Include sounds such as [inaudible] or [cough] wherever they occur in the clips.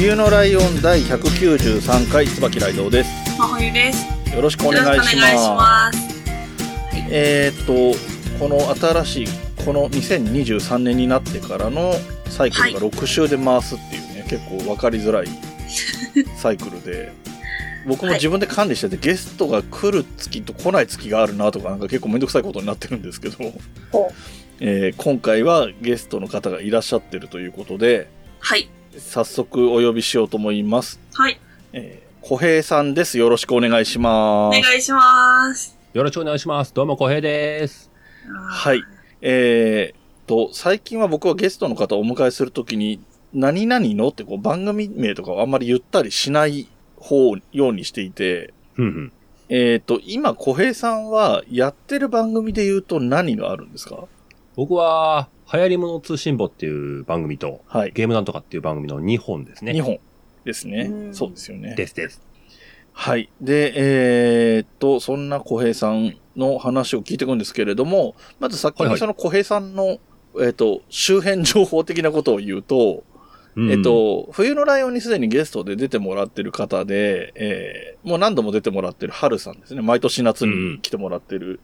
冬のライオン第193回、椿ライドウです。真冬です。よろしくお願いします。えーっと、この新しい、この2023年になってからのサイクルが6週で回すっていうね、結構分かりづらい [laughs] サイクルで、僕も自分で管理してて、ゲストが来る月と来ない月があるなとか、なんか結構めんどくさいことになってるんですけど、えー今回はゲストの方がいらっしゃってるということで、はい。早速お呼びしようと思います。はい。えー、小平さんです。よろしくお願いします。お願いします。よろしくお願いします。どうも、小平です。はい。えー、と、最近は僕はゲストの方をお迎えするときに、何々のってこう番組名とかをあんまり言ったりしない方ようにしていて、ふんふん。えー、と、今小平さんはやってる番組で言うと何があるんですか？僕は、流行り物通信簿っていう番組と、はい。ゲームなんとかっていう番組の2本ですね。2本ですねう。んそうですよね。ですです。はい。で、えーっと、そんな小平さんの話を聞いていくんですけれども、まず先はいはいにその小平さんの、えーっと、周辺情報的なことを言うと、うんえっ、と、冬のライオンにすでにゲストで出てもらってる方で、えーもう何度も出てもらってる春さんですね。毎年夏に来てもらってる、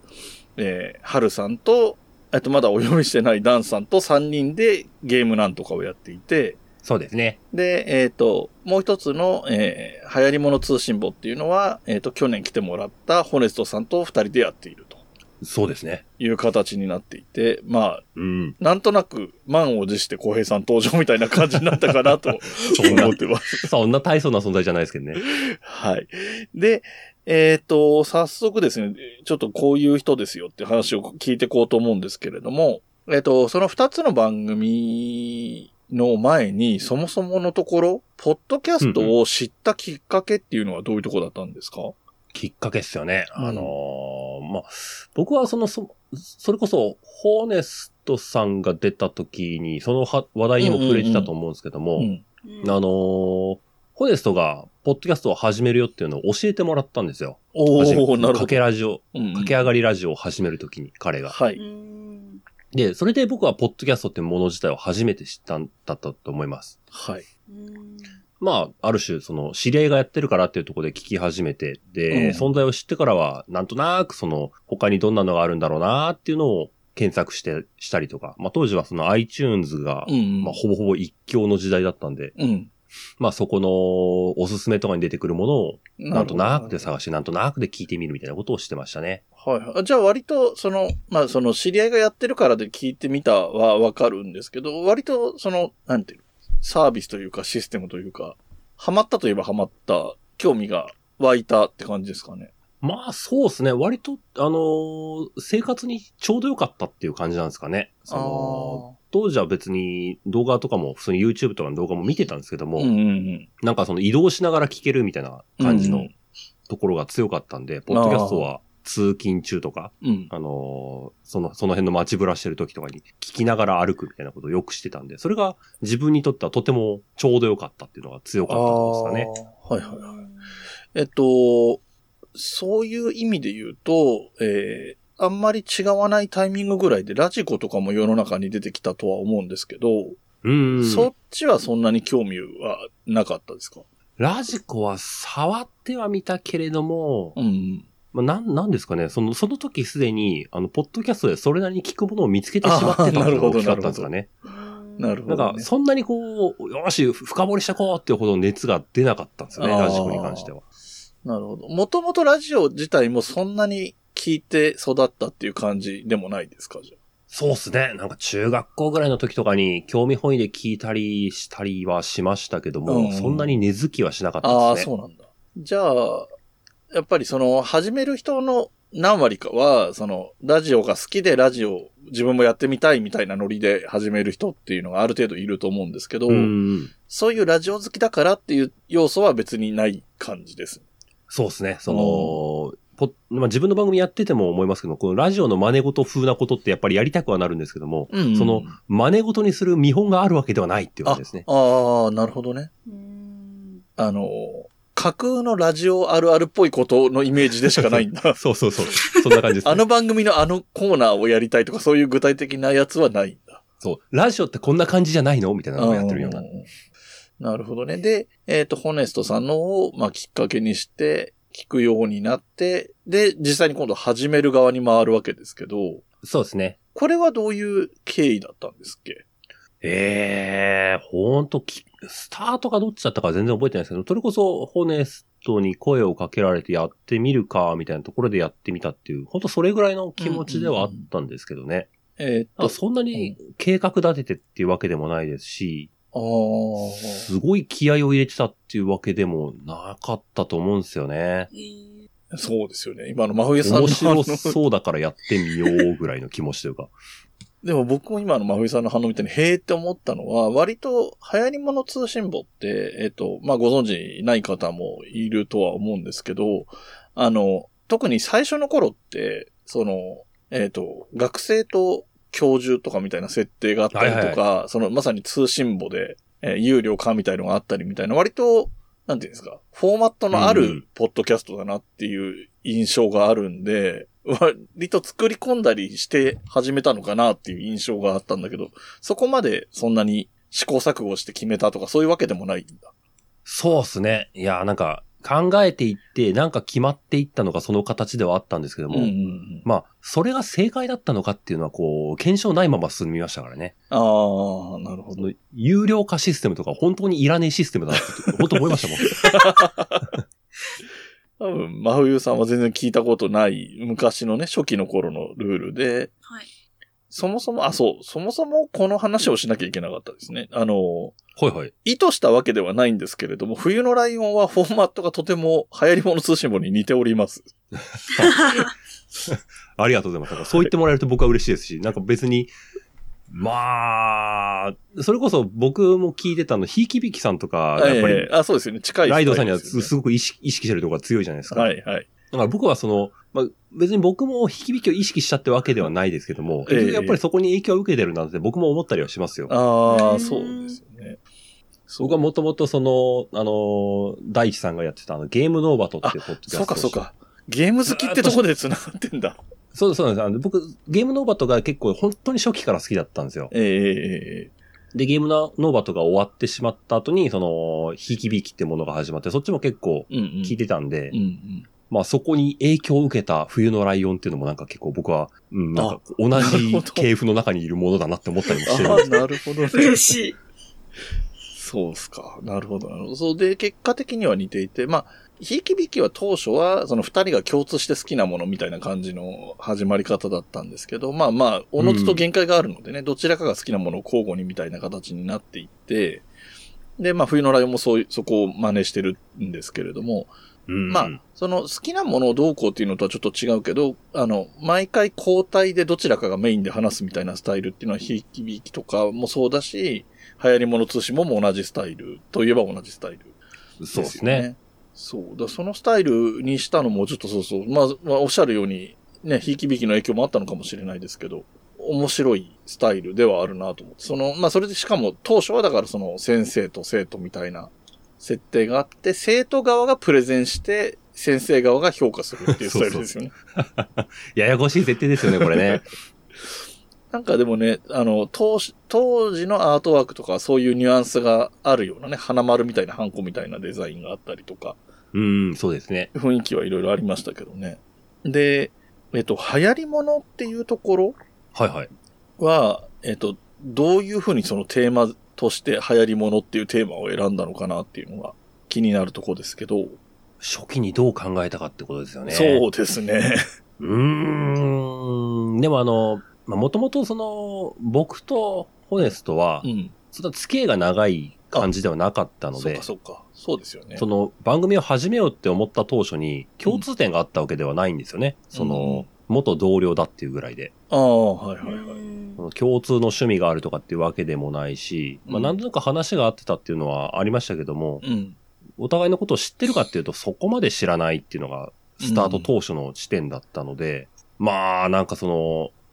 えー春さんと、えっと、まだお呼びしてないダンさんと3人でゲームなんとかをやっていて、そうですね。で、えっ、と、もう一つの、えー流行り物通信簿っていうのは、えっ、と、去年来てもらったホネストさんと二人でやっているとそうですね。いう形になっていて、まあ、うん。なんとなく満を持して小平さん登場みたいな感じになったかなと [laughs] 思ってます。そんな大層な存在じゃないですけどね。はい。で、えっ、と、早速ですね、ちょっとこういう人ですよって話を聞いていこうと思うんですけれども、えっ、と、その二つの番組の前に、そもそものところ、ポッドキャストを知ったきっかけっていうのはどういうところだったんですか、きっかけっすよね。うん。あのーまあ、僕はその、そ、それこそ、ホーネストさんが出た時に、そのは話題にも触れてたと思うんですけども、うん。うん。あのーホネストが、ポッドキャストを始めるよっていうのを教えてもらったんですよ。おなるほど。かけラジオ、うん駆け上がりラジオを始めるときに、彼が。はい。うんで、それで僕はポッドキャストってもの自体を初めて知ったんだったと思います。はい。うんまあ、ある種、その、知り合いがやってるからっていうところで聞き始めて、で、うん存在を知ってからは、なんとなくその、他にどんなのがあるんだろうなっていうのを検索して、したりとか、まあ当時はその iTunes が、うん。まあほぼほぼ一強の時代だったんで、うん。まあそこのおすすめとかに出てくるものを、なんとなくでさ。探して、なんとなくで聞いてみるみたいなことをしてましたね。はいはい。じゃあ割と、その、まあその知り合いがやってるからで聞いてみたはわかるんですけど、割とその、なんていうのサービスというかシステムというか、ハマったといえばハマった、興味が湧いたって感じですかね。まあそうですね。割と、あのー生活にちょうど良かったっていう感じなんですかね。その、当時は別に動画とかも、普通に YouTube とかの動画も見てたんですけども、うんうんうん。なんかその移動しながら聞けるみたいな感じのうんところが強かったんで、ポッドキャストは通勤中とか、うん。あのーその、その辺の街ぶらしてる時とかに聞きながら歩くみたいなことをよくしてたんで、それが自分にとってはとてもちょうど良かったっていうのが強かったと思うんですかね。はいはいはい。えっと、そういう意味で言うと、えーあんまり違わないタイミングぐらいでラジコとかも世の中に出てきたとは思うんですけど、うん。そっちはそんなに興味はなかったですか？ラジコは触ってはみたけれども、うん。まあ、なん、なんですかね、その、その時すでに、あの、ポッドキャストでそれなりに聞くものを見つけてしまってたのが大きかったんですかね。なるほど、ね。なんか、そんなにこう、よし、深掘りしてこうっていうほど熱が出なかったんですよね、ラジコに関しては。なるほど。もともとラジオ自体もそんなに聞いて育ったっていう感じでもないですかじゃそうっすね。なんか中学校ぐらいの時とかに興味本位で聞いたりしたりはしましたけども、うんそんなに根付きはしなかったですね。そうなんだ。じゃあ、やっぱりその、始める人の何割かは、その、ラジオが好きでラジオ自分もやってみたいみたいなノリで始める人っていうのがある程度いると思うんですけど、うん。そういうラジオ好きだからっていう要素は別にない感じです。そうですね。その、ポまあ、自分の番組やってても思いますけど、このラジオの真似事風なことってやっぱりやりたくはなるんですけども、うんその真似事にする見本があるわけではないっていう感じですね。ああ、なるほどね。うーん。あの、架空のラジオあるあるっぽいことのイメージでしかないんだ。[laughs] そうそうそう。そんな感じです、ね。[laughs] あの番組のあのコーナーをやりたいとかそういう具体的なやつはないんだ。そう。ラジオってこんな感じじゃないのみたいなのをやってるようなう。んなるほどね。で、えっ、と、ホネストさんのを、まあ、きっかけにして、聞くようになって、で、実際に今度始める側に回るわけですけど、そうですね。これはどういう経緯だったんですっけ？ええー、ほんとき、スタートがどっちだったか全然覚えてないですけど、それこそ、ホネストに声をかけられてやってみるか、みたいなところでやってみたっていう、ほんとそれぐらいの気持ちではあったんですけどね。えっ、と、あそんなに計画立ててっていうわけでもないですし、すごい気合を入れてたっていうわけでもなかったと思うんですよね。えーそうですよね。今の真冬さんの面白そうだからやってみようぐらいの気持ちというか。でも僕も今の真冬さんの反応みたいに、へーって思ったのは、割と流行り物通信簿って、えっ、と、まあ、ご存知ない方もいるとは思うんですけど、あの、特に最初の頃って、その、えっ、と、学生と教授とかみたいな設定があったりとか、その、まさに通信簿で、えー有料化みたいのがあったりみたいな、割と、なんていうんですか、フォーマットのあうんるポッドキャストだなっていう印象があるんで、割と作り込んだりして始めたのかなっていう印象があったんだけど、そこまでそんなに試行錯誤して決めたとかそういうわけでもないんだ。そうっすね。いや、なんか考えていって、なんか決まっていったのがその形ではあったんですけども、うんうんうん。まあ、それが正解だったのかっていうのは、こう、検証ないまま進みましたからね。ああ、なるほど。有料化システムとか本当にいらねえシステムだなって、本当思いましたもん。[laughs] 多分、真冬さんは全然聞いたことない昔のね、初期の頃のルールで、はい。そもそも、あ、そう、そもそもこの話をしなきゃいけなかったですね。あの、はいはい。意図したわけではないんですけれども、冬のライオンはフォーマットがとても流行り物通信簿に似ております。[laughs] ありがとうございます。なんかそう言ってもらえると僕は嬉しいですし、なんか別に、まあ、それこそ僕も聞いてたの、ひいきびきさんとか、やっぱりえ、えあ、そうですよね。近いライドさんにはすすごく意識意識してるところが強いじゃないですか。はい、はい。だから僕はその、まあ、別に僕も引き引きを意識したってわけではないですけども、ええ結局やっぱりそこに影響を受けてるなんて僕も思ったりはしますよ。ああ、うんそうですよ僕はもともとその、あの、大地さんがやってたあのゲームノーバトっていうポッドキャストそうか、そうか。ゲーム好きってとこで繋がってんだ。[laughs] そうそうなんですあの。僕、ゲームノーバトが結構本当に初期から好きだったんですよ。えええで、ゲームノーバトが終わってしまった後に、その、ひきびきってものが始まって、そっちも結構。聞いてたんで、うんうん。まあそこに影響を受けた冬のライオンっていうのもなんか結構僕は、うん、なんか同じ系譜の中にいるものだなって思ったりもしてるんああ、です。[laughs] なるほどね。嬉しい。そうっすか。なるほど、なるほど。そうで、結果的には似ていて、まあ、ひいきびきは当初は、その二人が共通して好きなものみたいな感じの始まり方だったんですけど、まあまあ、おのずと限界があるのでね、どちらかが好きなものを交互にみたいな形になっていって、で、まあ、冬のライオンもそういう、そこを真似してるんですけれども、うんまあ、その好きなものをどうこうっていうのとはちょっと違うけど、あの、毎回交代でどちらかがメインで話すみたいなスタイルっていうのは、ひいきびきとかもそうだし、流行り物通信もも同じスタイルといえば同じスタイルね。そうですね。そう。だそのスタイルにしたのもちょっとそうそう。まあ、まあ、おっしゃるように、ね、ひいきびきの影響もあったのかもしれないですけど、面白いスタイルではあるなと思って。その、まあ、それでしかも当初はだからその先生と生徒みたいな設定があって、生徒側がプレゼンして、先生側が評価するっていうスタイルですよね。ややこしい設定ですよね、これね。[laughs] なんかでもね、あの、当時、当時のアートワークとかそういうニュアンスがあるようなね、花丸みたいなハンコみたいなデザインがあったりとか、うん、そうですね。雰囲気はいろいろありましたけどね。で、えっと、流行り物っていうところはいはい。は、えっと、どういうふうにそのテーマとして流行り物っていうテーマを選んだのかなっていうのが気になるところですけど、初期にどう考えたかってことですよね。そうですね。[laughs] うーん。でもあの、まあ、もともとその、僕とホネストはう、ん。そんな付き合いが長い感じではなかったのでそうか、、そうか。そうですよね。その番組を始めようって思った当初に共通点があったわけではないんですよね。その、元同僚だっていうぐらいで。ああ、はいはいはい。共通の趣味があるとかっていうわけでもないし、まあうんなんとなく話が合ってたっていうのはありましたけども、うん。お互いのことを知ってるかっていうとそこまで知らないっていうのがスタート当初の時点だったので、まあなんかその、ふ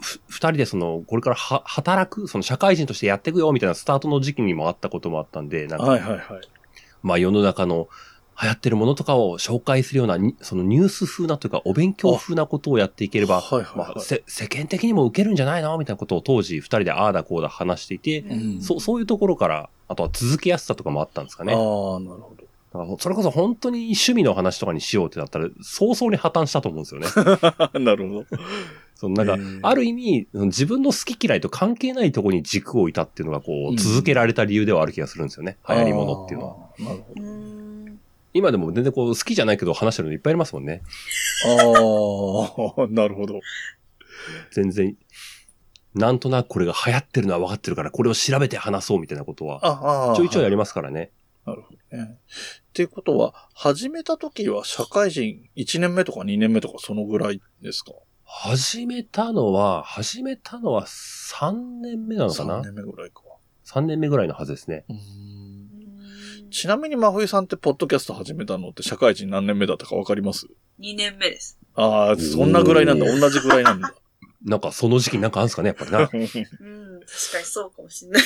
二人でその、これからは働く、その社会人としてやっていくよみたいなスタートの時期にもあったこともあったんで、なんか、はいはいはい。まあ世の中の流行ってるものとかを紹介するようなに、そのニュース風なというかお勉強風なことをやっていければ、はいはいはいまあ、せ世間的にも受けるんじゃないのみたいなことを当時二人でああだこうだ話していて、うんそそういうところから、あとは続けやすさとかもあったんですかね。ああ、なるほど。それこそ本当に趣味の話とかにしようってなったら、早々に破綻したと思うんですよね。[laughs] なるほど。そのなんかある意味、自分の好き嫌いと関係ないところに軸を置いたっていうのが、こうんう、続けられた理由ではある気がするんですよね。流行り物っていうのは。なるほうん今でも全然こう、好きじゃないけど話してるのいっぱいありますもんね。ど。ああ、なるほど。全然、なんとなくこれが流行ってるのは分かってるから、これを調べて話そうみたいなことは、ああ。ちょいちょいやりまますからね。なるほどね。っていうことは、始めた時は社会人1年目とか2年目とかそのぐらいですか？始めたのは、始めたのは3年目なのかな ?3 年目ぐらいか。?3 年目ぐらいのはずですね。ちなみに真冬さんってポッドキャスト始めたのって社会人何年目だったかわかります？2年目です。ああ、そんなぐらいなんだ。同じぐらいなんだ。[laughs] なんかその時期なんかあるんですかね、やっぱりな。うん、確かにそうかもしれない。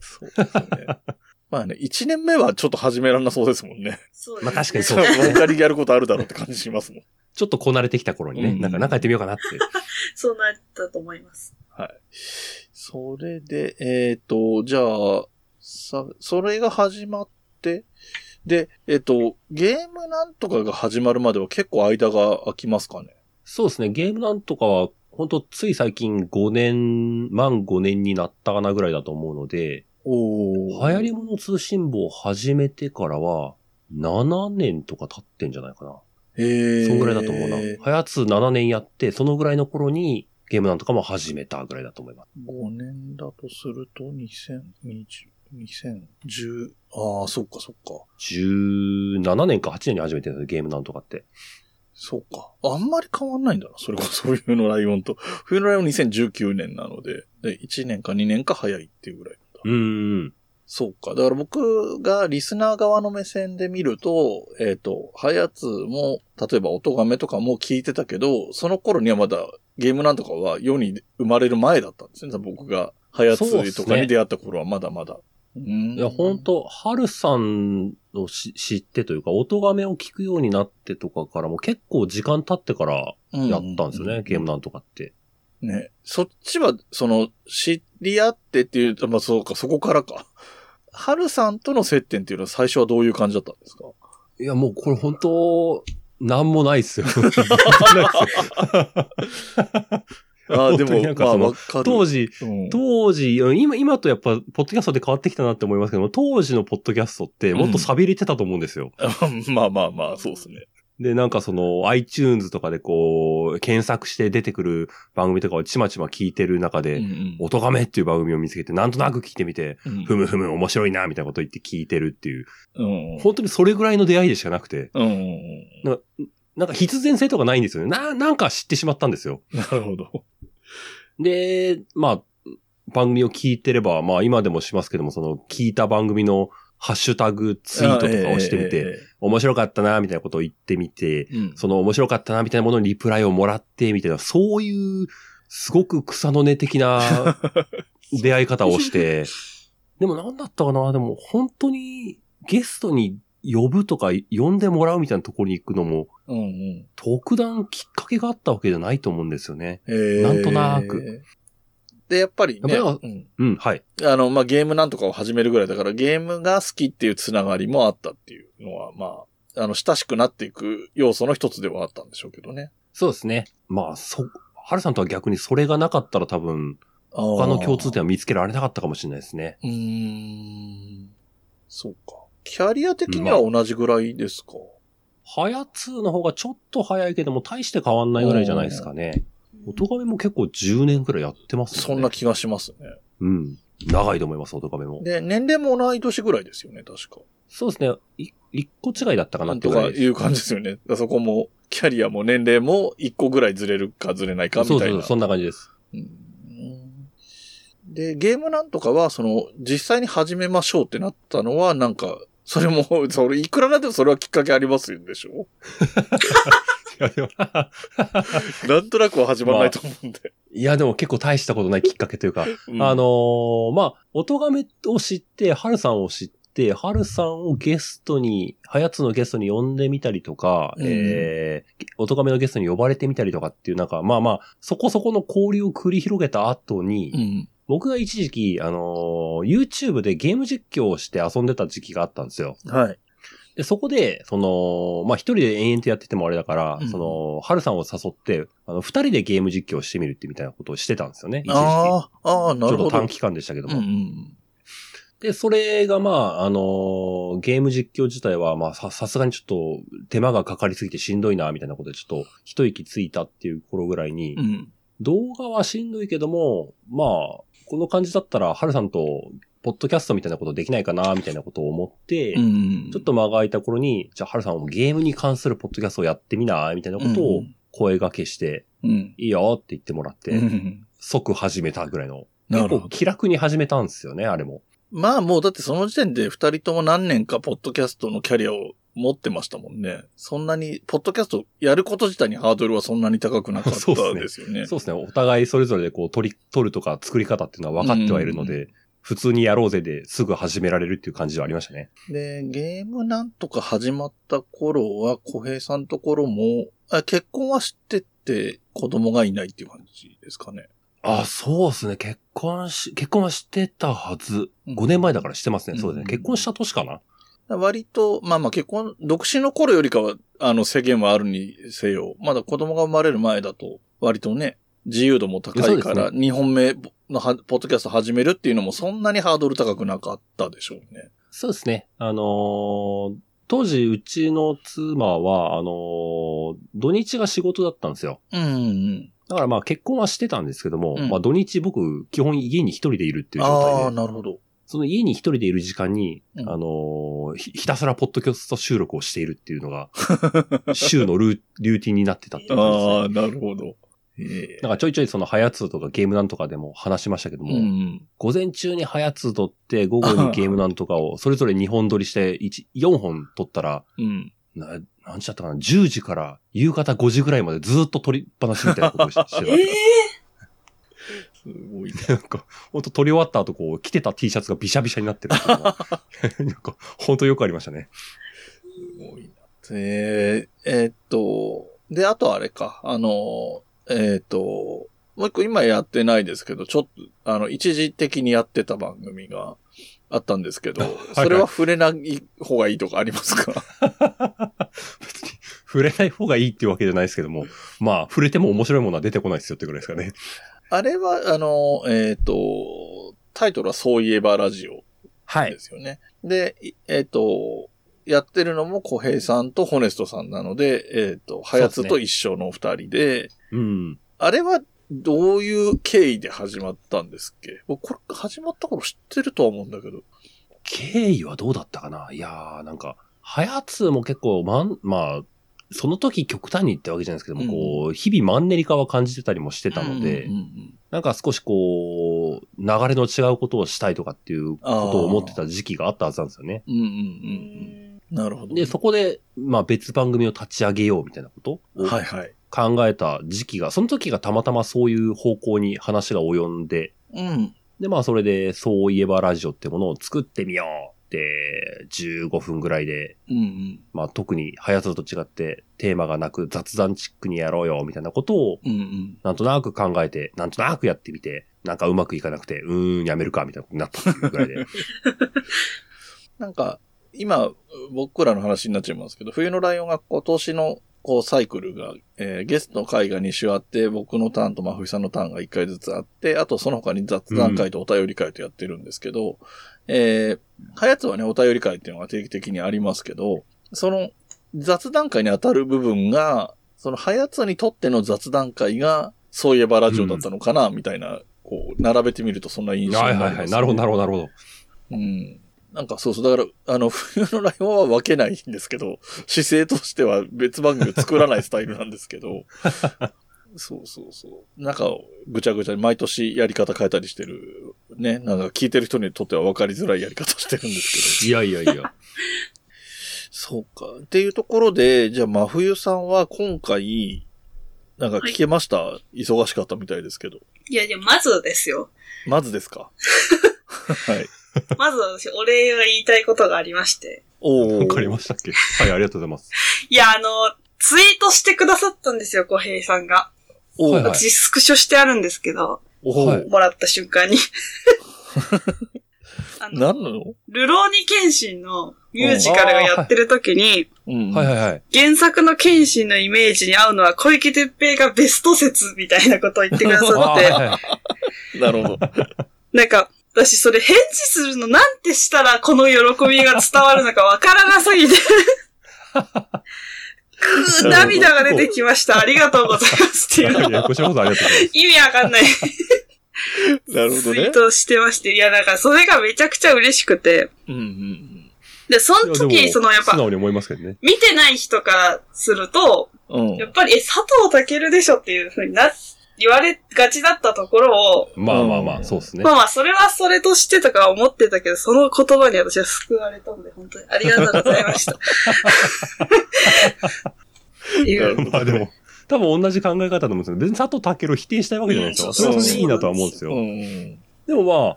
そうですね。まあね、1年目はちょっと始めらんなそうですもんね。そうですね。まあ確かにそそううですね他にやることあるだろうって感じしますもん。[laughs] ちょっとこなれてきた頃にね、うんなんか、なんかやってみようかなって。[laughs] そうなったと思います。はい。それで、えっ、と、じゃあ、さ、それが始まって、で、えっ、と、ゲームなんとかが始まるまでは結構間が空きますかね？そうですね、ゲームなんとかは、本当つい最近5年、満5年になったかなぐらいだと思うので、お流行り物通信簿を始めてからは、7年とか経ってんじゃないかな。へえ。そんぐらいだと思うな。はやつ7年やって、そのぐらいの頃にゲームなんとかも始めたぐらいだと思います。5年だとすると、2020、2010、ああ、そっかそっか。17年か8年に始めてるんですよ、ゲームなんとかって。そうか。あんまり変わんないんだな。それこそ冬のライオンと。冬のライオン2019年なので、で、1年か2年か早いっていうぐらいだ。うーん。そうか。だから僕がリスナー側の目線で見ると、えっ、と、はやつも、例えば音亀とかも聞いてたけど、その頃にはまだゲームなんとかは世に生まれる前だったんですね。僕がはやつとかに出会った頃はまだまだ。うんいや、本当はるさんをし知ってというか、音亀を聞くようになってとかからも結構時間経ってからやったんですよね、ゲームなんとかって。ね。そっちは、その、知り合ってっていう、まあそうか、そこからか。はるさんとの接点っていうのは最初はどういう感じだったんですか？いや、もうこれ本当 [laughs] なんもないっすよ。ああ、でも、まあ。当時、うん当時、今、今とやっぱ、ポッドキャストで変わってきたなって思いますけども、当時のポッドキャストってもっと錆びれてたと思うんですよ。[laughs] まあまあまあ、そうですね。で、なんかその、iTunes とかでこう、検索して出てくる番組とかをちまちま聞いてる中で、うん音亀っていう番組を見つけて、なんとなく聞いてみて、うんふむふむ面白いな、みたいなこと言って聞いてるっていう、うん。本当にそれぐらいの出会いでしかなくて、ん。なんか必然性とかないんですよね。な、なんか知ってしまったんですよ。なるほど。で、まあ、番組を聞いてれば、まあ今でもしますけども、その聞いた番組のハッシュタグツイートとかをしてみて、え面白かったな、みたいなことを言ってみて、え、うんその面白かったな、みたいなものにリプライをもらって、みたいな、そういう、すごく草の根的な [laughs] 出会い方をして、でもなんだったかなでも本当にゲストに呼ぶとか呼んでもらうみたいなところに行くのも、うんうん。特段きっかけがあったわけじゃないと思うんですよね。ええなんとなく。で、やっぱりね、うんうん、はい。あの、まあ、ゲームなんとかを始めるぐらいだから、ゲームが好きっていうつながりもあったっていうのは、まあ、あの、親しくなっていく要素の一つではあったんでしょうけどね。そうですね。まあ、そ、はるさんとは逆にそれがなかったら多分、他他の共通点は見つけられなかったかもしれないですね。うーん。そうか。キャリア的には同じぐらいですか、はやつの方がちょっと早いけども、大して変わんないぐらいじゃないですかね。音亀も結構10年くらいやってますよね。そんな気がしますね。うん。長いと思います、オトカメも。で、年齢も同い年ぐらいですよね、確か。そうですね。い一個違いだったかなって。とかいう感じですよね。そこも、キャリアも年齢も一個ぐらいずれるかずれないかみたいな。そうそう、そんな感じです。うんで、ゲームなんとかは、その、実際に始めましょうってなったのは、なんか、それも、[laughs] それ、いくらなんでもそれはきっかけありますよでしょ？い [laughs] や、でも、[laughs] なんとなくは始まらないと思うんで。いやでも結構大したことないきっかけというか、うんあのーまあ、音亀を知って、ハルさんを知って、ハルさんをゲストに、ハヤツのゲストに呼んでみたりとか、うんえー、音亀のゲストに呼ばれてみたりとかっていう、なんか、まあまあ、そこそこの交流を繰り広げた後に、うん。僕が一時期、あのー YouTube でゲーム実況をして遊んでた時期があったんですよ。はい。で、そこで、その、まあ、一人で延々とやっててもあれだから、うんその、ハルさんを誘って、あの、二人でゲーム実況をしてみるってみたいなことをしてたんですよね。一時期。ああ、ああ、なちょるほど。っと短期間でしたけどうんも。うん。で、それがまあ、あのーゲーム実況自体は、まあ、さ、さすがにちょっと手間がかかりすぎてしんどいな、みたいなことでちょっと一息ついたっていう頃ぐらいに、うん。動画はしんどいけども、まあ、この感じだったら、ハルさんと、ポッドキャストみたいなことできないかな、みたいなことを思って、うん。ちょっと間が空いた頃に、じゃあ、ハルさんもゲームに関するポッドキャストをやってみな、みたいなことを声掛けして、うん。いいよって言ってもらって、うん。即始めたぐらいの。結構気楽に始めたんですよね、あれも。まあもうだってその時点で二人とも何年かポッドキャストのキャリアを持ってましたもんね。そんなに、ポッドキャストやること自体にハードルはそんなに高くなかったです [laughs] よね。そうですね。お互いそれぞれでこう、取り、取るとか作り方っていうのは分かってはいるので、う普通にやろうぜですぐ始められるっていう感じはありましたね。で、ゲームなんとか始まった頃は、小平さんところも、あ結婚は知ってて子供がいないっていう感じですかね。あ、そうですね。結婚し、結婚はしてたはず。うん5年前だからしてますね。そうですね。うん結婚した年かな割と、まあまあ結婚、独身の頃よりかは、あの、制限はあるにせよ、まだ子供が生まれる前だと、割とね、自由度も高いから、2本目のはポッドキャスト始めるっていうのもそんなにハードル高くなかったでしょうね。そうですね。あのー当時、うちの妻は、あのー土日が仕事だったんですよ。うんうん。だからまあ結婚はしてたんですけども、うんまあ土日僕、基本家に一人でいるっていう状態で。ああ、なるほど。その家に一人でいる時間に、うんあのーひ、ひたすらポッドキャスト収録をしているっていうのが、[laughs] 週のルールーティンになってたっていう感じですね。ああ、なるほど。ええなんかちょいちょいそのハヤツーとかゲームなんとかでも話しましたけども、うん。午前中にハヤツー撮って、午後にゲームなんとかをそれぞれ2本撮りして、1 4本撮ったら、うん。な、なんちゃったかな、10時から夕方5時ぐらいまでずっと撮りっぱなしみたいなことをししてたんえですごいな。[laughs] なんか、ほんと撮り終わった後、こう、着てた T シャツがビシャビシャになってる [laughs] なんか、ほんとよくありましたね。すごいな。えー、えーっと、で、あとあれか、あの、えーっと、もう一個今やってないですけど、ちょっと、あの、一時的にやってた番組があったんですけど、[laughs] はいそれは触れない方がいいとかありますか？[laughs] 別に、触れない方がいいっていうわけじゃないですけども、まあ、触れても面白いものは出てこないですよってぐらいですかね。あれは、あの、えーっと、タイトルはそういえばラジオはで。すよね。で、いえーっと、やってるのも小平さんとホネストさんなので、えーっと、ハヤツと一緒の二人で、うん。あれはどういう経緯で始まったんですっけ？僕これ始まった頃知ってるとは思うんだけど。経緯はどうだったかな？いやー、なんか、ハヤツも結構、まん、まあ、その時極端に言ったわけじゃないですけども、うんこう、日々マンネリ化は感じてたりもしてたので、うんうんなんか少しこう、流れの違うことをしたいとかっていうことを思ってた時期があったはずなんですよね。うんうんうんうんーうん。なるほど。で、そこで、まあ別番組を立ち上げようみたいなこと？をはいはい。考えた時期が、その時がたまたまそういう方向に話が及んで、うん。で、まあそれで、そういえばラジオってものを作ってみようって、15分ぐらいで、うんうん。まあ特に、はやつと違って、テーマがなく雑談チックにやろうよ、みたいなことを、うんうん。なんとなく考えて、なんとなくやってみて、なんかうまくいかなくて、うーん、やめるか、みたいなことになったっていうぐらいで。[laughs] なんか、今、僕らの話になっちゃいますけど、冬のライオンが今年のこうサイクルが、えーゲストの回が2週あって、僕のターンと真冬さんのターンが1回ずつあって、あとその他に雑談会とお便り会とやってるんですけど、えー、はやつはね、お便り会っていうのが定期的にありますけど、その雑談会に当たる部分が、そのはやつにとっての雑談会が、そういえばラジオだったのかな、みたいなこう、並べてみるとそんな印象はいははい。にないります、なるほど、なるほど、なるほど。うん。なんかそうそう。だから、あの、冬のライオンは分けないんですけど、[laughs] 姿勢としては別番組を作らないスタイルなんですけど、[laughs] そうそうそう。なんか、ぐちゃぐちゃに毎年やり方変えたりしてる、ね。なんか聞いてる人にとっては分かりづらいやり方してるんですけど。いやいやいや。[laughs] そうか。っていうところで、じゃあ真冬さんは今回、なんか聞けました、忙しかったみたいですけど。いやいや、まずですよ。まずですか？はい。[laughs] まず私、お礼が言いたいことがありまして。おわかりす。ましたっけ？はい、ありがとうございます。いや、あの、ツイートしてくださったんですよ、小平さんが。お私、スクショしてあるんですけど、おはいもらった瞬間に。[laughs] あの何なの？ルローニケンシンのミュージカルがやってる時に、うん。はいはいはい。原作のケンシンのイメージに合うのは小池徹平がベスト説みたいなことを言ってくださあって、[laughs] ーはいはいなるほど。なんか、私それ返事するのなんてしたらこの喜びが伝わるのかわからなすぎて。[laughs] くー涙が出てきました。ありがとうございますっていうのいや、こちらこそありがとうございます。意味わかんない [laughs] なるほどねツイー。トしてまして。いや、なんかそれがめちゃくちゃ嬉しくて。うんうんで、その時、もそのやっぱ、素直に思いますけどね。見てない人からすると、うん。やっぱり、え、佐藤健でしょっていう風にな、言われがちだったところを、まあまあまあ、そうですねま。あまあ、それはそれとしてとかは思ってたけど、その言葉に私は救われたので、本当にありがとうございました。[laughs] まあでも、多分同じ考え方だと思うんですよ。別に佐藤健を否定したいわけじゃないですよ。うんそれはそれでいいなとは思うんですよ。うん。でもまあ、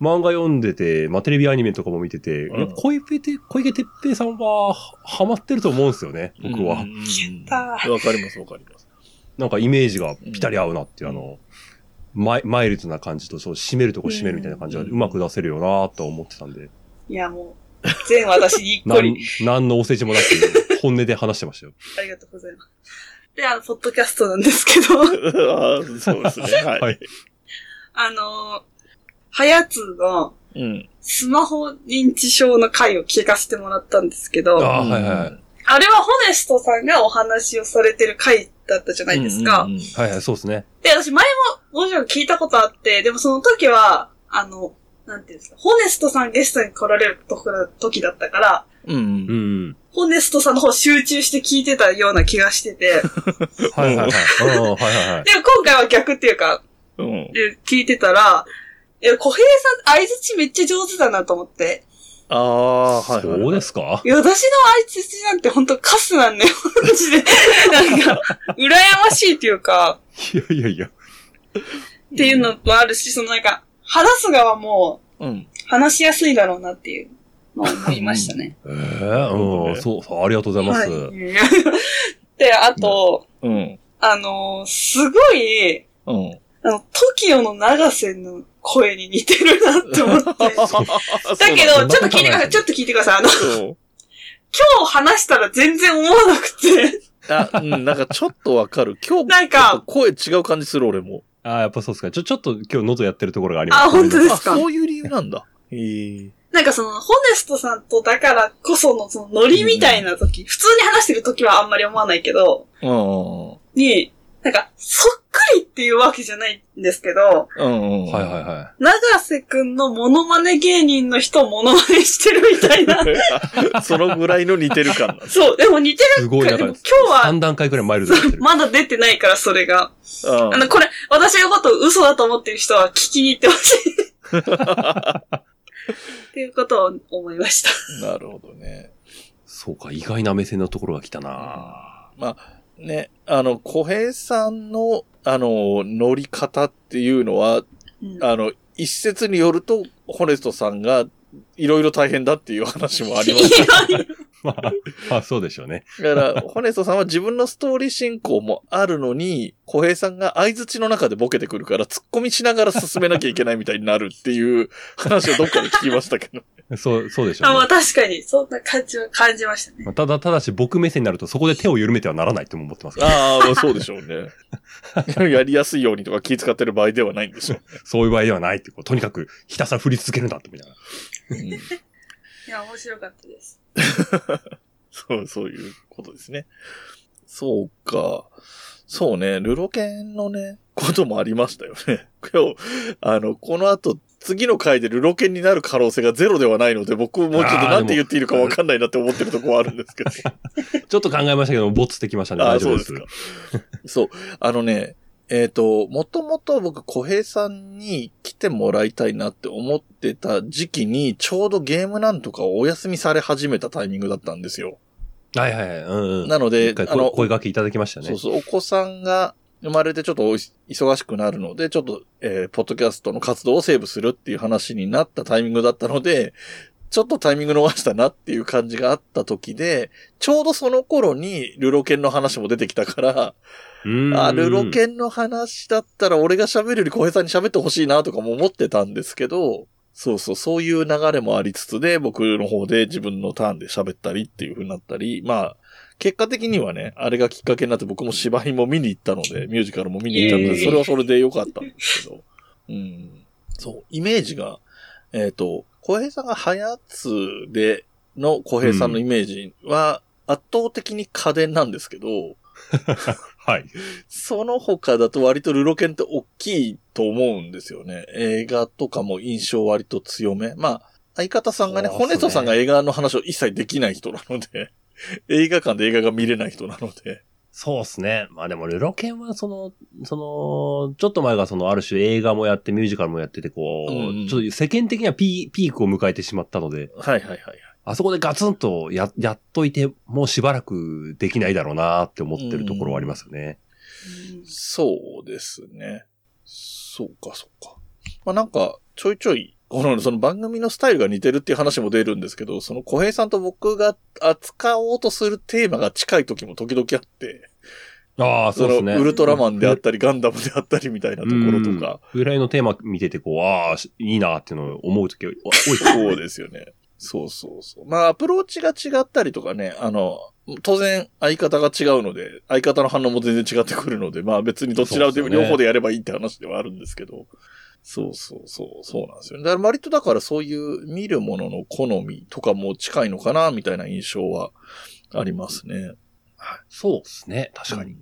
漫画読んでて、まあテレビアニメとかも見てて、うんやっぱ小池て小池徹平さんは、はハマってると思うんですよね、僕は。うんうんかりますわかります。なんかイメージがピタリ合うなっていう、あの、マイマイルドな感じと、そう、締めるとこ締めるみたいな感じがうまく出せるよなと思ってたんで、いや、もう、全私にっこり、[laughs] 何のお世辞もなく、本音で話してましたよ。[laughs] ありがとうございます。で、あの、ポッドキャストなんですけど、[laughs] そうですね。はい。はいあの、はやつのうん。スマホ認知症の回を聞かせてもらったんですけど、あーはいはいはいあれはホネストさんがお話をされてる回だったじゃないですか。うんうんうんはいはい、そうですね。で、私前ももちろん聞いたことあって、でもその時は、あの、なんていうんですか、ホネストさんゲストに来られる時だったから、うんううん。ん。ホネストさんの方集中して聞いてたような気がしてて、ではいはいはい。うんはいはいはい。も今回は逆っていうか、うん。で聞いてたら、え、小平さん、相づちめっちゃ上手だなと思って。ああ、はいはいはい。そうですか？いや、私の相づちなんて本当カスなんだよ、[laughs] マジで。なんか、羨ましいっていうか、いやいやいや。っていうのもあるし、そのなんか、話す側もうん。話しやすいだろうなっていうのを思いましたね。え [laughs] えうん、そう、そう、ありがとうございます。はい。[laughs] で、あと、うん。あのーすごい、うん。あの、TOKIO の長瀬の声に似てるなって思って。[laughs] だけど、ちょっと聞いてください。ちょっと聞いてください。あの、今日話したら全然思わなくて。あ、うん、なんかちょっとわかる。今日、なんか声違う感じする俺も。ああ、やっぱそうですか。ちょ、ちょっと今日喉やってるところがあります。あ本当ですあ、かそういう理由なんだ。へえ。なんかその、ホネストさんとだからこそのそのノリみたいな時、普通に話してる時はあんまり思わないけど、うん。に、なんか、そっくりっていうわけじゃないんですけど、うん。はいはいは長瀬くんのモノマネ芸人の人をモノマネしてるみたいな。い。[laughs] そのぐらいの似てる感な。[laughs] そう、でも似てい。すごい、から、でも今日は、3段階くらいマイルドになってる。まだ出てないから、それが。うんあの、これ、私のこと嘘だと思ってる人は聞きに行ってほしい。[laughs] っていうことを思いました。なるほどね。そうか、意外な目線のところが来たなまあ、ね、あの、小平さんの、あの、乗り方っていうのは、うんあの、一説によると、ホネストさんが、いろいろ大変だっていう話もあります。いやいやまあ、まあ、そうでしょうね。だから、ホネストさんは自分のストーリー進行もあるのに、[laughs] 小平さんが相槌の中でボケてくるから、突っ込みしながら進めなきゃいけないみたいになるっていう話をどっかで聞きましたけど。そう、そうでしょあ、まあうね。確かに、そんな感じは感じましたね。まあただ、ただし僕目線になるとそこで手を緩めてはならないとも思ってますから、ああ、まあそうでしょうね。やりやすいようにとか気遣ってる場合ではないんでしょうね。そういう場合ではないってこう、とにかくひたすら振り続けるんだってみたいな。うんいや、面白かったです。[laughs] そう、そういうことですね。そうか。そうね、ルロケンのね、こともありましたよね。[laughs] 今日、あの、この後、次の回でルロケンになる可能性がゼロではないので、僕もちょっとなんて言っていいのかわかんないなって思ってるところはあるんですけど。[laughs] ちょっと考えましたけど、ボツってきましたね。あ大丈夫です。そうですか。そう。あのね、えっ、と、もともと僕、小平さんに来てもらいたいなって思ってた時期に、ちょうどゲームなんとかをお休みされ始めたタイミングだったんですよ。はいはいはい。うんうん。なのであの、声掛けいただきましたね。そうそう、お子さんが生まれてちょっと忙しくなるので、ちょっと、えーポッドキャストの活動をセーブするっていう話になったタイミングだったので、ちょっとタイミング逃したなっていう感じがあった時で、ちょうどその頃にルロケンの話も出てきたから、あ、ルロケンの話だったら俺が喋るより小平さんに喋ってほしいなとかも思ってたんですけど、そうそう、そういう流れもありつつで、僕の方で自分のターンで喋ったりっていう風になったり、まあ、結果的にはね、あれがきっかけになって僕も芝居も見に行ったので、ミュージカルも見に行ったので、それはそれで良かったんですけど、うん。そう、イメージが、えっ、と、小平さんがハヤツでの小平さんのイメージは圧倒的に家電なんですけど、[laughs] はい。その他だと割とルロケンって大きいと思うんですよね。映画とかも印象割と強め。まあ、相方さんがね、ねホネストさんが映画の話を一切できない人なので、[laughs] 映画館で映画が見れない人なので。そうですね。まあでも、ルロケンはその、その、ちょっと前がその、ある種映画もやってミュージカルもやってて、こう、うんちょっと世間的にはピークを迎えてしまったので、はいはいはい。あそこでガツンとや、やっといて、もうしばらくできないだろうなって思ってるところはありますよね。そうですね。そうかそうか。まあなんか、ちょいちょい、この、その番組のスタイルが似てるっていう話も出るんですけど、その小平さんと僕が扱おうとするテーマが近い時も時々あって、ああ、そうですね。のウルトラマンであったり、ガンダムであったりみたいなところとか。ぐらいのテーマ見てて、こう、ああ、しいいなっていうのを思うとき多い。[laughs] そうですよね。そうそうそう。まあ、アプローチが違ったりとかね、あの、当然相方が違うので、相方の反応も全然違ってくるので、まあ別にどちらでも両方でやればいいって話ではあるんですけど。そうそうそう、そうなんですよね。だから割とだからそういう見るものの好みとかも近いのかな、みたいな印象はありますね。そうですね。確かに。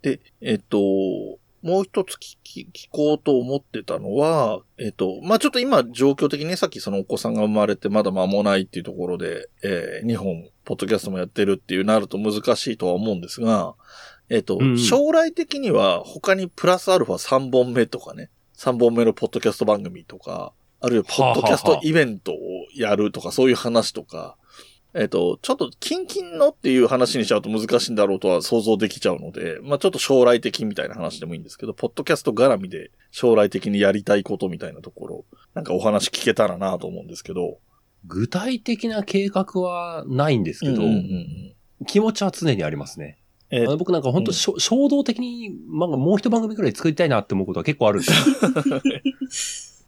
で、えっと、もう一つ聞き、聞こうと思ってたのは、えっと、まあ、ちょっと今状況的にね、さっきそのお子さんが生まれてまだ間もないっていうところで、えー、日本、ポッドキャストもやってるっていうなると難しいとは思うんですが、えっと、うんうん将来的には他にプラスアルファ3本目とかね、3本目のポッドキャスト番組とか、あるいはポッドキャストイベントをやるとか、そういう話とか、えっ、と、ちょっと、キンキンのっていう話にしちゃうと難しいんだろうとは想像できちゃうので、まあちょっと将来的みたいな話でもいいんですけど、ポッドキャスト絡みで将来的にやりたいことみたいなところ、なんかお話聞けたらなと思うんですけど。具体的な計画はないんですけど、うんうんうん気持ちは常にありますね。えあの僕なんか本当、しょ衝動的に、まあ、もう一番組くらい作りたいなって思うことは結構あるんです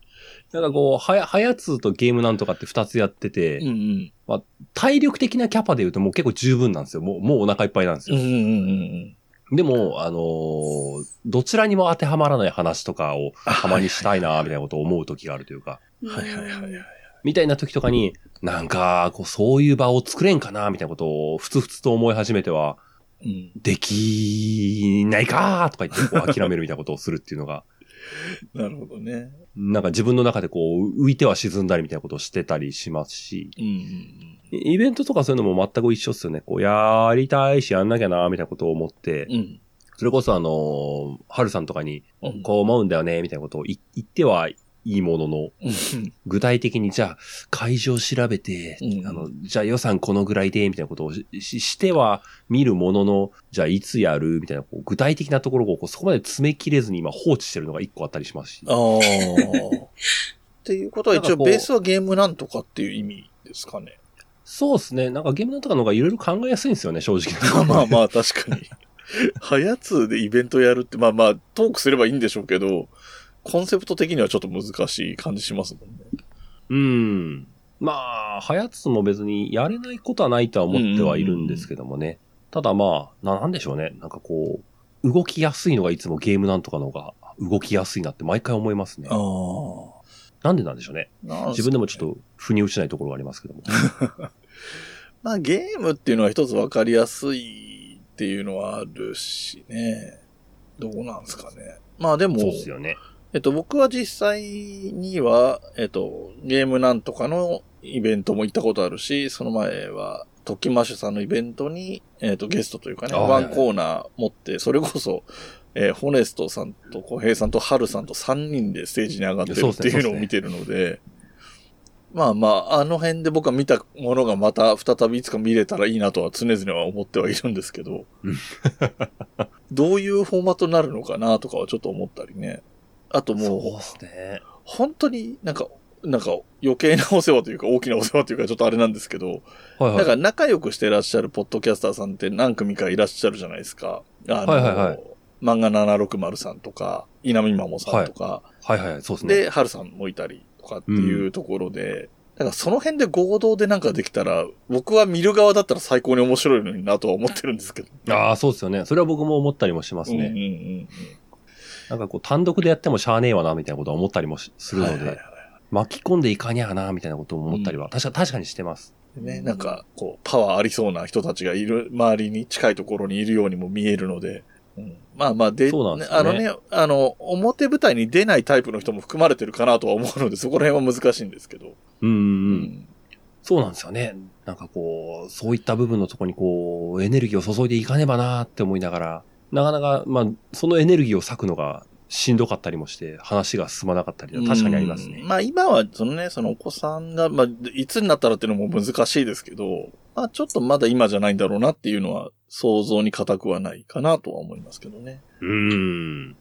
よ。[laughs] なんかこう、はや、はやつとゲームなんとかって二つやってて、うんうん。体力的なキャパで言うともう結構十分なんですよ。もう、もうお腹いっぱいなんですよ。うんうんうんうん。でも、あのーどちらにも当てはまらない話とかをたまにしたいな、みたいなことを思う時があるというか、[laughs] はいはいはいはい。みたいな時とかに、なんか、こう、そういう場を作れんかな、みたいなことをふつふつと思い始めては、うん。できないかーとか言ってこう諦めるみたいなことをするっていうのが、[laughs] なるほどね。なんか自分の中でこう浮いては沈んだりみたいなことをしてたりしますし、うんうんイベントとかそういうのも全く一緒っすよね。こう、やりたいしやんなきゃな、みたいなことを思ってうん。う、ん。それこそあの、はるさんとかに、うんこう思うんだよね、みたいなことを言言ってはいいものの、うん具体的にじゃあ、会場調べて、うんあの、じゃあ予算このぐらいで、みたいなことをしては見るものの、じゃあいつやるみたいな、こう具体的なところをこうそこまで詰め切れずに今放置してるのが一個あったりしますし。ああ。[laughs] っていうことは一応ベースはゲームなんとかっていう意味ですかね。そうですね。なんかゲームなんとかの方がいろいろ考えやすいんですよね、正直。まあまあ確かに。はやつでイベントやるって、まあまあトークすればいいんでしょうけど、コンセプト的にはちょっと難しい感じしますもんね。うん。まあ、はやつも別にやれないことはないとは思ってはいるんですけどもね。ただまあ、ななんでしょうね。なんかこう、動きやすいのがいつもゲームなんとかの方が動きやすいなって毎回思いますね。あなんでなんでしょうね。あ。自分でもちょっと腑に落ちないところがありますけども。[laughs] まあゲームっていうのは一つわかりやすいっていうのはあるしね。どうなんですかね。まあでも、そうっすよね。えっと、僕は実際には、えっと、ゲームなんとかのイベントも行ったことあるし、その前は、トキマッシュさんのイベントに、えっと、ゲストというかね、あワンコーナー持って、それこそ、えーホネストさんと小平さんとハルさんと3人でステージに上がってるっていうのを見てるので、まあまあ、あの辺で僕は見たものがまた再びいつか見れたらいいなとは常々は思ってはいるんですけどうん、[laughs] どういうフォーマットになるのかなとかはちょっと思ったりね。あともう、そうね。本当になんか、なんか余計なお世話というか大きなお世話というかちょっとあれなんですけど、はいはい。なんか仲良くしてらっしゃるポッドキャスターさんって何組かいらっしゃるじゃないですか。あの、はいはいはい漫画760さんとか、稲見まもさんとか、はいはい、そうですね。で、春さんもいたりとかっていうところで、だからその辺で合同でなんかできたら、僕は見る側だったら最高に面白いのになとは思ってるんですけど。ああ、そうですよね。それは僕も思ったりもしますうんうんね。なんかこう、単独でやってもしゃあねえわな、みたいなことは思ったりもしすうん。るので、はいはいはい巻き込んでいかにゃな、みたいなことを思ったりは、確か、確かにしてます。ね、なんか、こう、パワーありそうな人たちがいる、周りに近いところにいるようにも見えるので、うん、まあまあ、で、でねあのね、あの、表舞台に出ないタイプの人も含まれてるかなとは思うので、そこら辺は難しいんですけど。うん、うん、ううん。そうなんですよね。なんかこう、そういった部分のところにこう、エネルギーを注いでいかねばなって思いながら、なかなか、まあ、そのエネルギーを割くのがしんどかったりもして、話が進まなかったりは確かにありますねうん。まあ今は、そのね、そのお子さんが、まあ、いつになったらっていうのも難しいですけど、まあちょっとまだ今じゃないんだろうなっていうのは想像に難くはないかなとは思いますけどね。うーん。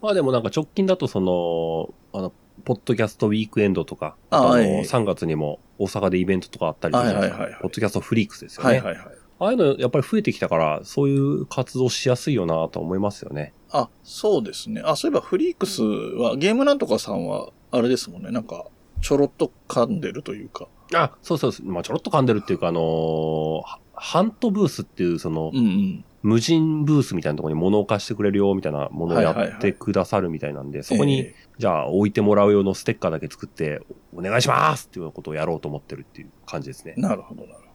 まあでもなんか直近だとその、あの、ポッドキャストウィークエンドとか、あの、あはい3月にも大阪でイベントとかあったりするじゃないですかはいはいはいはいポッドキャストフリークスですよね。はいはいはい。ああいうのやっぱり増えてきたから、そういう活動しやすいよなと思いますよね。あ、そうですね。あ、そういえばフリークスは、ゲームなんとかさんは、あれですもんね。なんか、ちょろっと噛んでるというか。あ、そうそうそう。まあちょろっと噛んでるっていうか、あのーハハントブースっていうその、うんうん。無人ブースみたいなところに物を貸してくれるよみたいなものをやはいはいはいってくださるみたいなんで、そこに、えじゃあ置いてもらう用のステッカーだけ作って、お願いしますっていうことをやろうと思ってるっていう感じですねー。なるほどなるほど。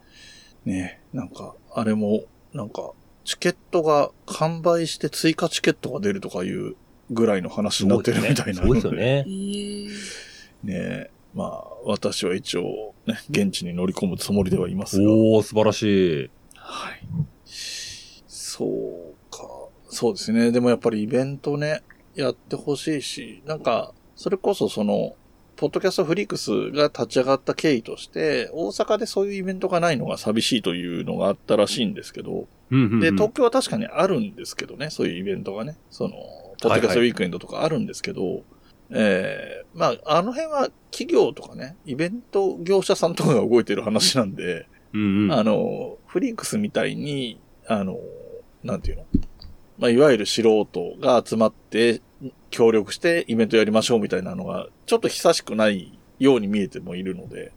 ねなんか、あれも、なんか、チケットが完売して追加チケットが出るとかいうぐらいの話になってるみたいなそうですよ。ねえ。ー、ねまあ、私は一応、ね、現地に乗り込むつもりではいますが。おー、素晴らしい。はい。そうか。そうですね。でもやっぱりイベントね、やってほしいし、なんか、それこそその、ポッドキャストフリークスが立ち上がった経緯として、大阪でそういうイベントがないのが寂しいというのがあったらしいんですけど、うんうんうんで、東京は確かにあるんですけどね、そういうイベントがね、その、ポッドキャストウィークエンドとかあるんですけど、ええまあ、あの辺は企業とかね、イベント業者さんとかが動いてる話なんで、うんうん。あの、フリークスみたいに、あの、なんていうのまあ、いわゆる素人が集まって、協力してイベントやりましょうみたいなのが、ちょっと久しくないように見えてもいるので、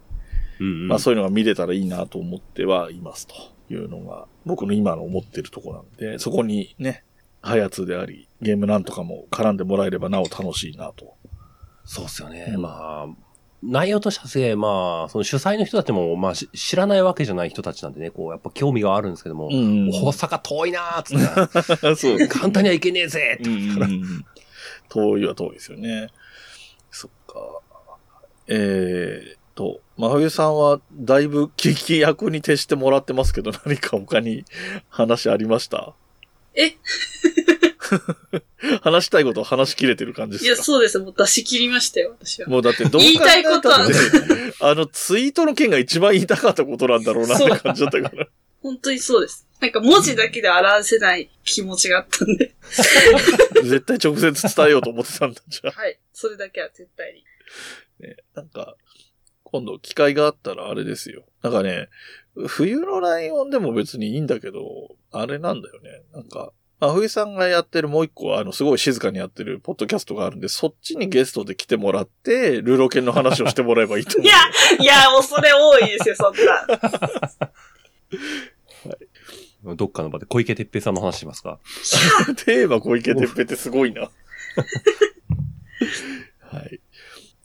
うんうんまあそういうのが見れたらいいなと思ってはいますというのが、僕の今の思ってるところなんで、そこにね、ハヤツであり、ゲームなんとかも絡んでもらえればなお楽しいなと。そうっすよね。うんまあ、内容としてはすげえ、まあ、その主催の人たちも、まあ、し知らないわけじゃない人たちなんでね、こう、やっぱ興味があるんですけども、ん大阪遠いなーっつって、[laughs] そう。簡単には行けねえぜうんうんうん遠いは遠いですよね。そっか。えーっと、真冬さんはだいぶ聞き役に徹してもらってますけど、[laughs] 何か他に話ありました？え？[laughs] 話したいことを話し切れてる感じいや、ですか？そうです。もう出し切りましたよ、私は。もうだってどう考言いたいことは [laughs] あのツイートの件が一番言いたかったことなんだろうなって感じだったから。本当にそうです。なんか文字だけで表せない気持ちがあったんで。[laughs] 絶対直接伝えようと思ってたんだ、じゃあ。はい。それだけは絶対に。ね、なんか、今度機会があったらあれですよ。なんかね、冬のライオンでも別にいいんだけど、あれなんだよね。なんか、真冬さんがやってるもう一個、あの、すごい静かにやってるポッドキャストがあるんで、そっちにゲストで来てもらって、ルーロケンの話をしてもらえばいいと思う。いや、いや、もうそれ多いですよ、そんな。どっかの場で小池徹平さんの話しますか？テーマ小池徹平ってすごいな。[laughs] はい。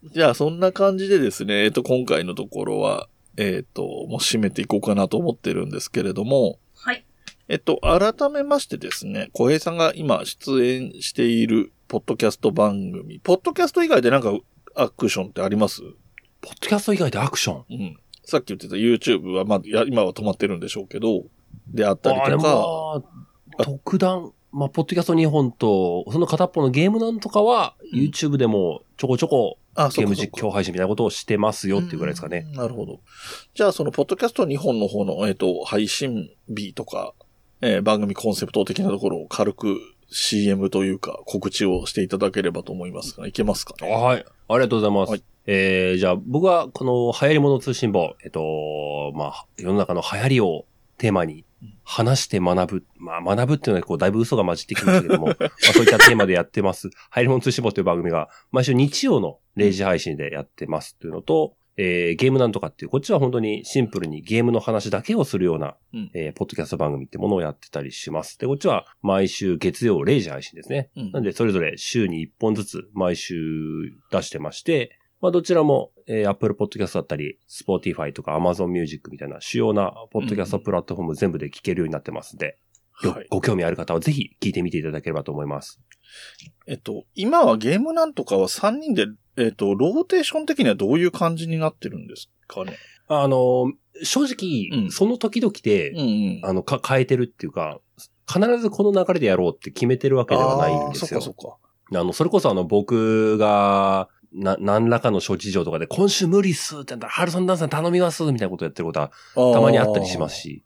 じゃあ、そんな感じでですね、えっと、今回のところは、えっと、もう締めていこうかなと思ってるんですけれども、はい。えっと、改めましてですね、小平さんが今出演しているポッドキャスト番組、ポッドキャスト以外でなんかアクションってあります？ポッドキャスト以外でアクション？うん。さっき言ってた YouTube は、まあ、や今は止まってるんでしょうけど、であったりとか、あ、特段、まあ、ポッドキャスト2本と、その片っぽのゲームなんとかは、うん YouTube でもちょこちょこあ、ゲーム実況配信みたいなことをしてますよっていうぐらいですかね。うんなるほど。じゃあ、その、ポッドキャスト2本の方の、えっ、と、配信日とか、えー番組コンセプト的なところを軽く CM というか告知をしていただければと思いますが、いけますかね？はい。ありがとうございます。はいえー、じゃあ僕はこの流行り物通信簿、えっと、まあ、世の中の流行りをテーマに話して学ぶ。まあ、学ぶっていうのはこう、だいぶ嘘が混じってきましたけども、[laughs] まあ、そういったテーマでやってます。流行り物通信簿という番組が、毎週日曜の0時配信でやってますというのと、えー、ゲームなんとかっていう、こっちは本当にシンプルにゲームの話だけをするような、うんえー、ポッドキャスト番組ってものをやってたりします。で、こっちは毎週月曜0時配信ですね。うんなんで、それぞれ週に1本ずつ毎週出してまして、まあ、どちらも、えー、Apple Podcast だったり、Spotify とか Amazon Music みたいな主要なポッドキャストプラットフォーム全部で聞けるようになってますんで、よはい。ご興味ある方はぜひ聞いてみていただければと思います。えっと、今はゲームなんとかは3人で、えっと、ローテーション的にはどういう感じになってるんですかね？あの、正直、うんその時々で、うんうん。あの、か、変えてるっていうか、必ずこの流れでやろうって決めてるわけではないんですよ。そっかそっか。あの、それこそあの、僕が、な、何らかの諸事情とかで、今週無理っすって言ったら、ハルソンダンさん頼みますみたいなことやってることはたまにあったりしますし、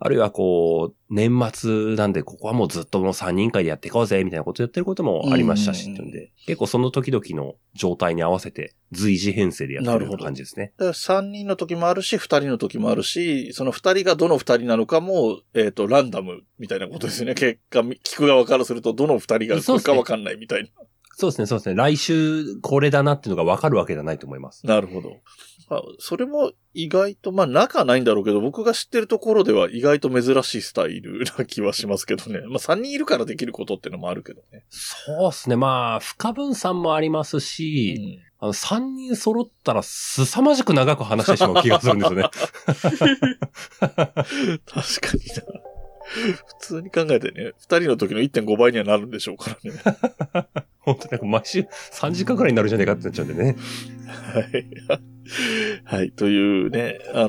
あるいはこう、年末なんで、ここはもうずっともう3人会でやっていこうぜ、みたいなことやってることもありましたし、うんっていうんで、結構その時々の状態に合わせて、随時編成でやってるような感じですね。だから3人の時もあるし、2人の時もあるし、その2人がどの2人なのかも、えっ、と、ランダムみたいなことですよね。結果、聞く側からすると、どの2人が来るかわかんないみたいな。そうですね、そうですね。来週これだなっていうのがわかるわけじゃないと思います。なるほど。あそれも意外と、まあ仲はないんだろうけど、僕が知ってるところでは意外と珍しいスタイルな気はしますけどね。まあ3人いるからできることっていうのもあるけどね。そうですね。まあ、不可分散もありますし、あの、3人揃ったら凄まじく長く話してしまう気がするんですよね。[laughs] 確かにな。普通に考えてね、2人の時の1.5倍にはなるんでしょうからね。[laughs] 本当になんか毎週3時間くらいになるんじゃないかってなっちゃうんでね。はい。はい。というね、あの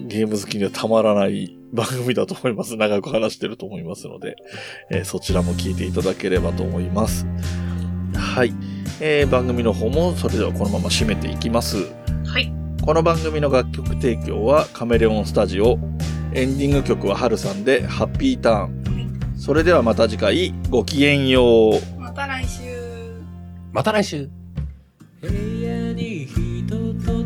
ーゲーム好きにはたまらない番組だと思います。長く話してると思いますので、えーそちらも聞いていただければと思います。はい。えー番組の方もそれではこのまま締めていきます。はい。この番組の楽曲提供はカメレオンスタジオ。エンディング曲はハルさんでハッピーターン。それではまた次回ごきげんよう。た来週。また来週。部屋に人と